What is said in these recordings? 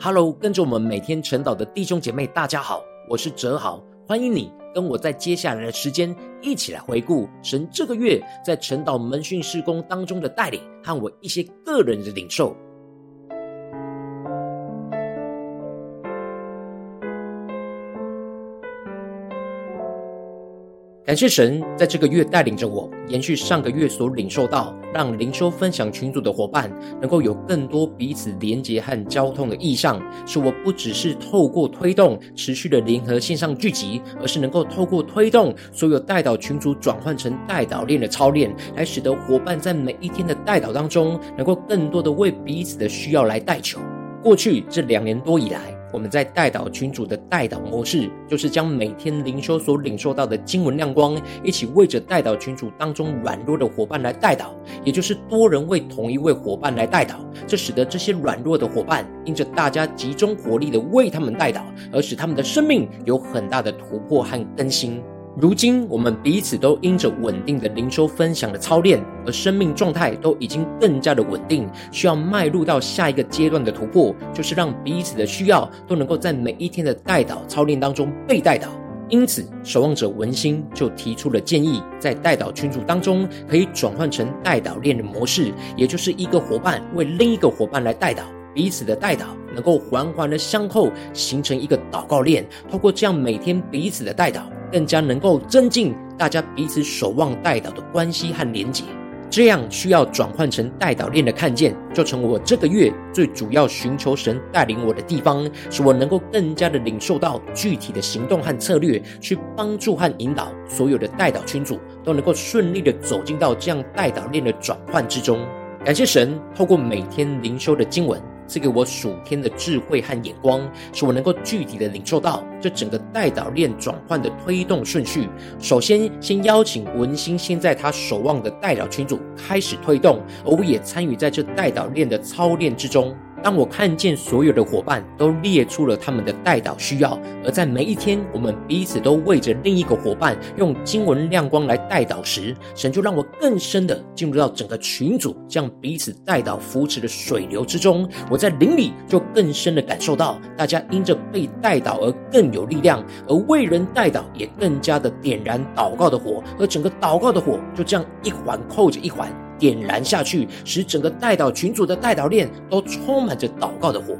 Hello，跟着我们每天晨祷的弟兄姐妹，大家好，我是哲豪，欢迎你跟我在接下来的时间一起来回顾神这个月在晨祷门训事工当中的带领和我一些个人的领受。感谢神在这个月带领着我，延续上个月所领受到，让灵修分享群组的伙伴能够有更多彼此连结和交通的意向，使我不只是透过推动持续的联合线上聚集，而是能够透过推动所有代祷群组转换成代祷链的操练，来使得伙伴在每一天的代祷当中，能够更多的为彼此的需要来代求。过去这两年多以来，我们在代祷群组的代祷模式，就是将每天灵修所领受到的经文亮光，一起为着代祷群组当中软弱的伙伴来代祷，也就是多人为同一位伙伴来代祷。这使得这些软弱的伙伴，因着大家集中火力的为他们代祷，而使他们的生命有很大的突破和更新。如今，我们彼此都因着稳定的灵修分享的操练，而生命状态都已经更加的稳定，需要迈入到下一个阶段的突破，就是让彼此的需要都能够在每一天的带导操练当中被带导。因此，守望者文心就提出了建议，在带导群组当中可以转换成带导链的模式，也就是一个伙伴为另一个伙伴来带导，彼此的代祷能够环环的相扣，形成一个祷告链。透过这样每天彼此的代祷。更加能够增进大家彼此守望代祷的关系和连结，这样需要转换成代祷链的看见，就成为我这个月最主要寻求神带领我的地方，使我能够更加的领受到具体的行动和策略，去帮助和引导所有的代祷群组都能够顺利的走进到这样代祷链的转换之中。感谢神，透过每天灵修的经文。赐给我属天的智慧和眼光，使我能够具体的领受到这整个带导链转换的推动顺序。首先，先邀请文心先在他守望的代导群组开始推动，而我也参与在这带导链的操练之中。当我看见所有的伙伴都列出了他们的代祷需要，而在每一天我们彼此都为着另一个伙伴用经文亮光来代祷时，神就让我更深的进入到整个群组这样彼此代祷扶持的水流之中。我在灵里就更深的感受到，大家因着被代祷而更有力量，而为人代祷也更加的点燃祷告的火，而整个祷告的火就这样一环扣着一环。点燃下去，使整个代祷群组的代祷链都充满着祷告的火。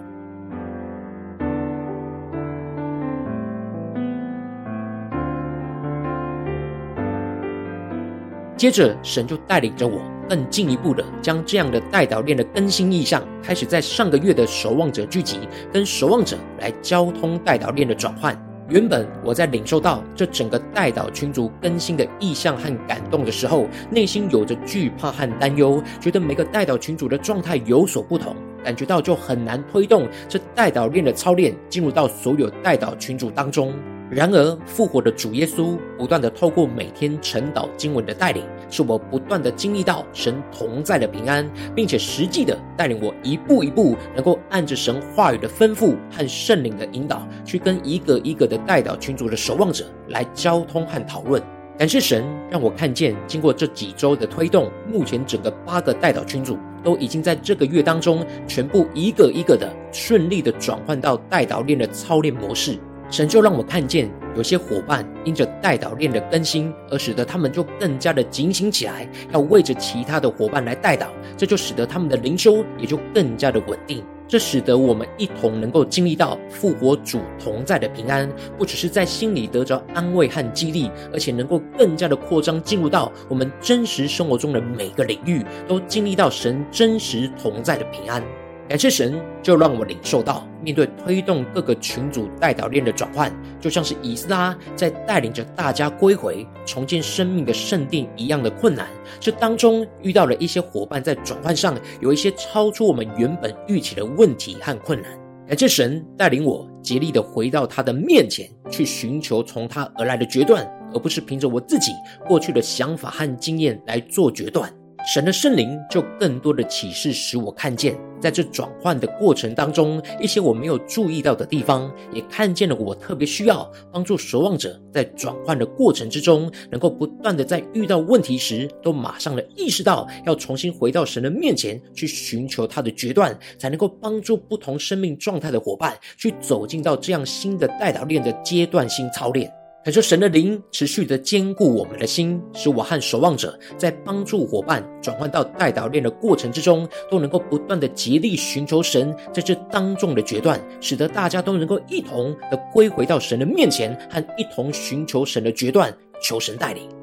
接着，神就带领着我更进一步的将这样的代祷链的更新意向，开始在上个月的守望者聚集，跟守望者来交通代祷链的转换。原本我在领受到这整个代祷群组更新的意向和感动的时候，内心有着惧怕和担忧，觉得每个代祷群组的状态有所不同，感觉到就很难推动这代祷链的操练进入到所有代祷群组当中。然而，复活的主耶稣不断地透过每天晨祷经文的带领，使我不断地经历到神同在的平安，并且实际的带领我一步一步能够按着神话语的吩咐和圣灵的引导，去跟一个一个的代祷群组的守望者来交通和讨论。感谢神让我看见，经过这几周的推动，目前整个八个代祷群组都已经在这个月当中，全部一个一个的顺利的转换到代祷链的操练模式。神就让我看见，有些伙伴因着代祷链的更新，而使得他们就更加的警醒起来，要为着其他的伙伴来代祷，这就使得他们的灵修也就更加的稳定。这使得我们一同能够经历到复活主同在的平安，不只是在心里得着安慰和激励，而且能够更加的扩张，进入到我们真实生活中的每个领域，都经历到神真实同在的平安。感谢神，就让我领受到，面对推动各个群组代祷链的转换，就像是以斯拉在带领着大家归回、重建生命的圣殿一样的困难。这当中遇到了一些伙伴在转换上有一些超出我们原本预期的问题和困难。感谢神带领我竭力的回到他的面前，去寻求从他而来的决断，而不是凭着我自己过去的想法和经验来做决断。神的圣灵就更多的启示，使我看见，在这转换的过程当中，一些我没有注意到的地方，也看见了我特别需要帮助守望者，在转换的过程之中，能够不断的在遇到问题时，都马上的意识到要重新回到神的面前去寻求他的决断，才能够帮助不同生命状态的伙伴去走进到这样新的代祷练的阶段性操练。感受神的灵持续的坚固我们的心，使我和守望者在帮助伙伴转换到代祷链的过程之中，都能够不断的竭力寻求神在这当中的决断，使得大家都能够一同的归回到神的面前，和一同寻求神的决断，求神带领。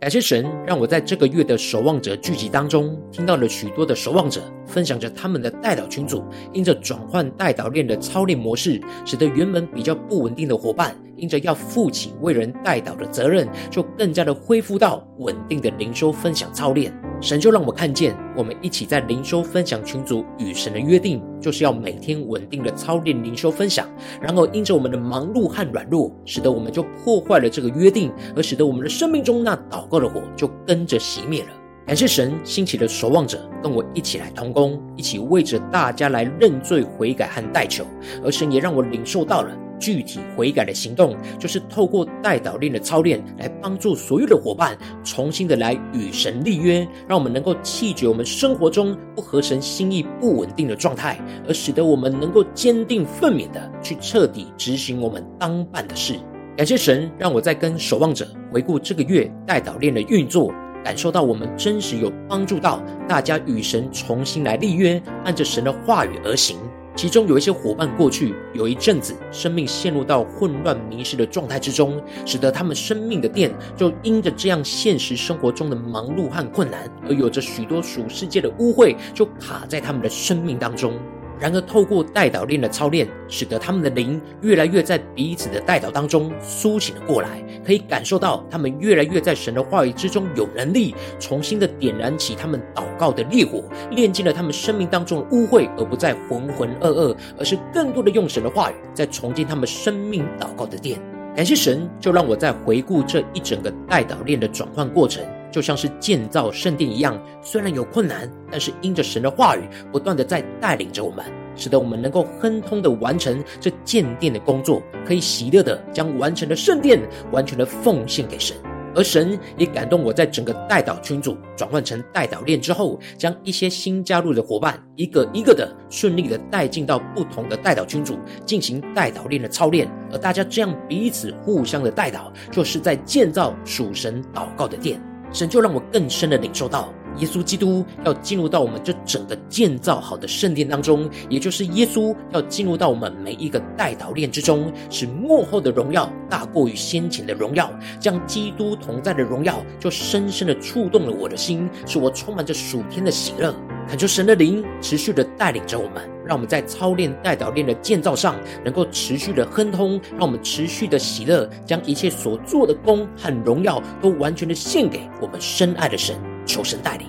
感谢神，让我在这个月的守望者聚集当中，听到了许多的守望者分享着他们的代祷群组，因着转换代祷链的操练模式，使得原本比较不稳定的伙伴，因着要负起为人代祷的责任，就更加的恢复到稳定的灵修分享操练。神就让我看见，我们一起在灵修分享群组与神的约定，就是要每天稳定的操练灵修分享。然而，因着我们的忙碌和软弱，使得我们就破坏了这个约定，而使得我们的生命中那祷告的火就跟着熄灭了。感谢神兴起的守望者，跟我一起来同工，一起为着大家来认罪悔改和代求。而神也让我领受到了。具体悔改的行动，就是透过代祷练的操练，来帮助所有的伙伴重新的来与神立约，让我们能够弃绝我们生活中不合神心意、不稳定的状态，而使得我们能够坚定奋勉的去彻底执行我们当办的事。感谢神，让我在跟守望者回顾这个月代祷练的运作，感受到我们真实有帮助到大家与神重新来立约，按着神的话语而行。其中有一些伙伴过去有一阵子生命陷入到混乱迷失的状态之中，使得他们生命的电就因着这样现实生活中的忙碌和困难，而有着许多属世界的污秽，就卡在他们的生命当中。然而，透过代祷练的操练，使得他们的灵越来越在彼此的代祷当中苏醒了过来，可以感受到他们越来越在神的话语之中有能力，重新的点燃起他们祷告的烈火，炼净了他们生命当中的污秽，而不再浑浑噩噩，而是更多的用神的话语在重建他们生命祷告的殿。感谢神，就让我在回顾这一整个代祷练的转换过程。就像是建造圣殿一样，虽然有困难，但是因着神的话语不断的在带领着我们，使得我们能够亨通的完成这建殿的工作，可以喜乐的将完成的圣殿完全的奉献给神。而神也感动我在整个代祷群组转换成代祷链之后，将一些新加入的伙伴一个一个的顺利的带进到不同的代祷群组进行代祷链的操练，而大家这样彼此互相的代祷，就是在建造属神祷告的殿。神就让我更深的领受到，耶稣基督要进入到我们这整个建造好的圣殿当中，也就是耶稣要进入到我们每一个代祷链之中，使幕后的荣耀大过于先前的荣耀，将基督同在的荣耀就深深的触动了我的心，使我充满着属天的喜乐。恳求神的灵持续的带领着我们，让我们在操练代祷链的建造上能够持续的亨通，让我们持续的喜乐，将一切所做的功和荣耀都完全的献给我们深爱的神。求神带领。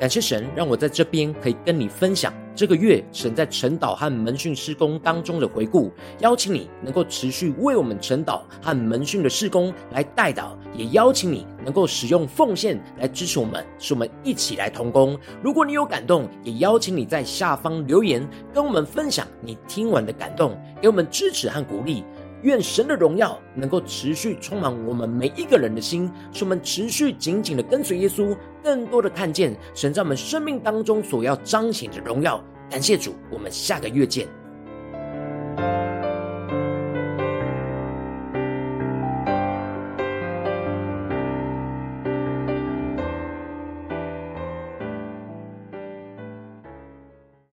感谢神，让我在这边可以跟你分享这个月神在晨祷和门训施工当中的回顾。邀请你能够持续为我们晨祷和门训的施工来代祷，也邀请你能够使用奉献来支持我们，使我们一起来同工。如果你有感动，也邀请你在下方留言跟我们分享你听完的感动，给我们支持和鼓励。愿神的荣耀能够持续充满我们每一个人的心，使我们持续紧紧的跟随耶稣，更多的看见神在我们生命当中所要彰显的荣耀。感谢主，我们下个月见。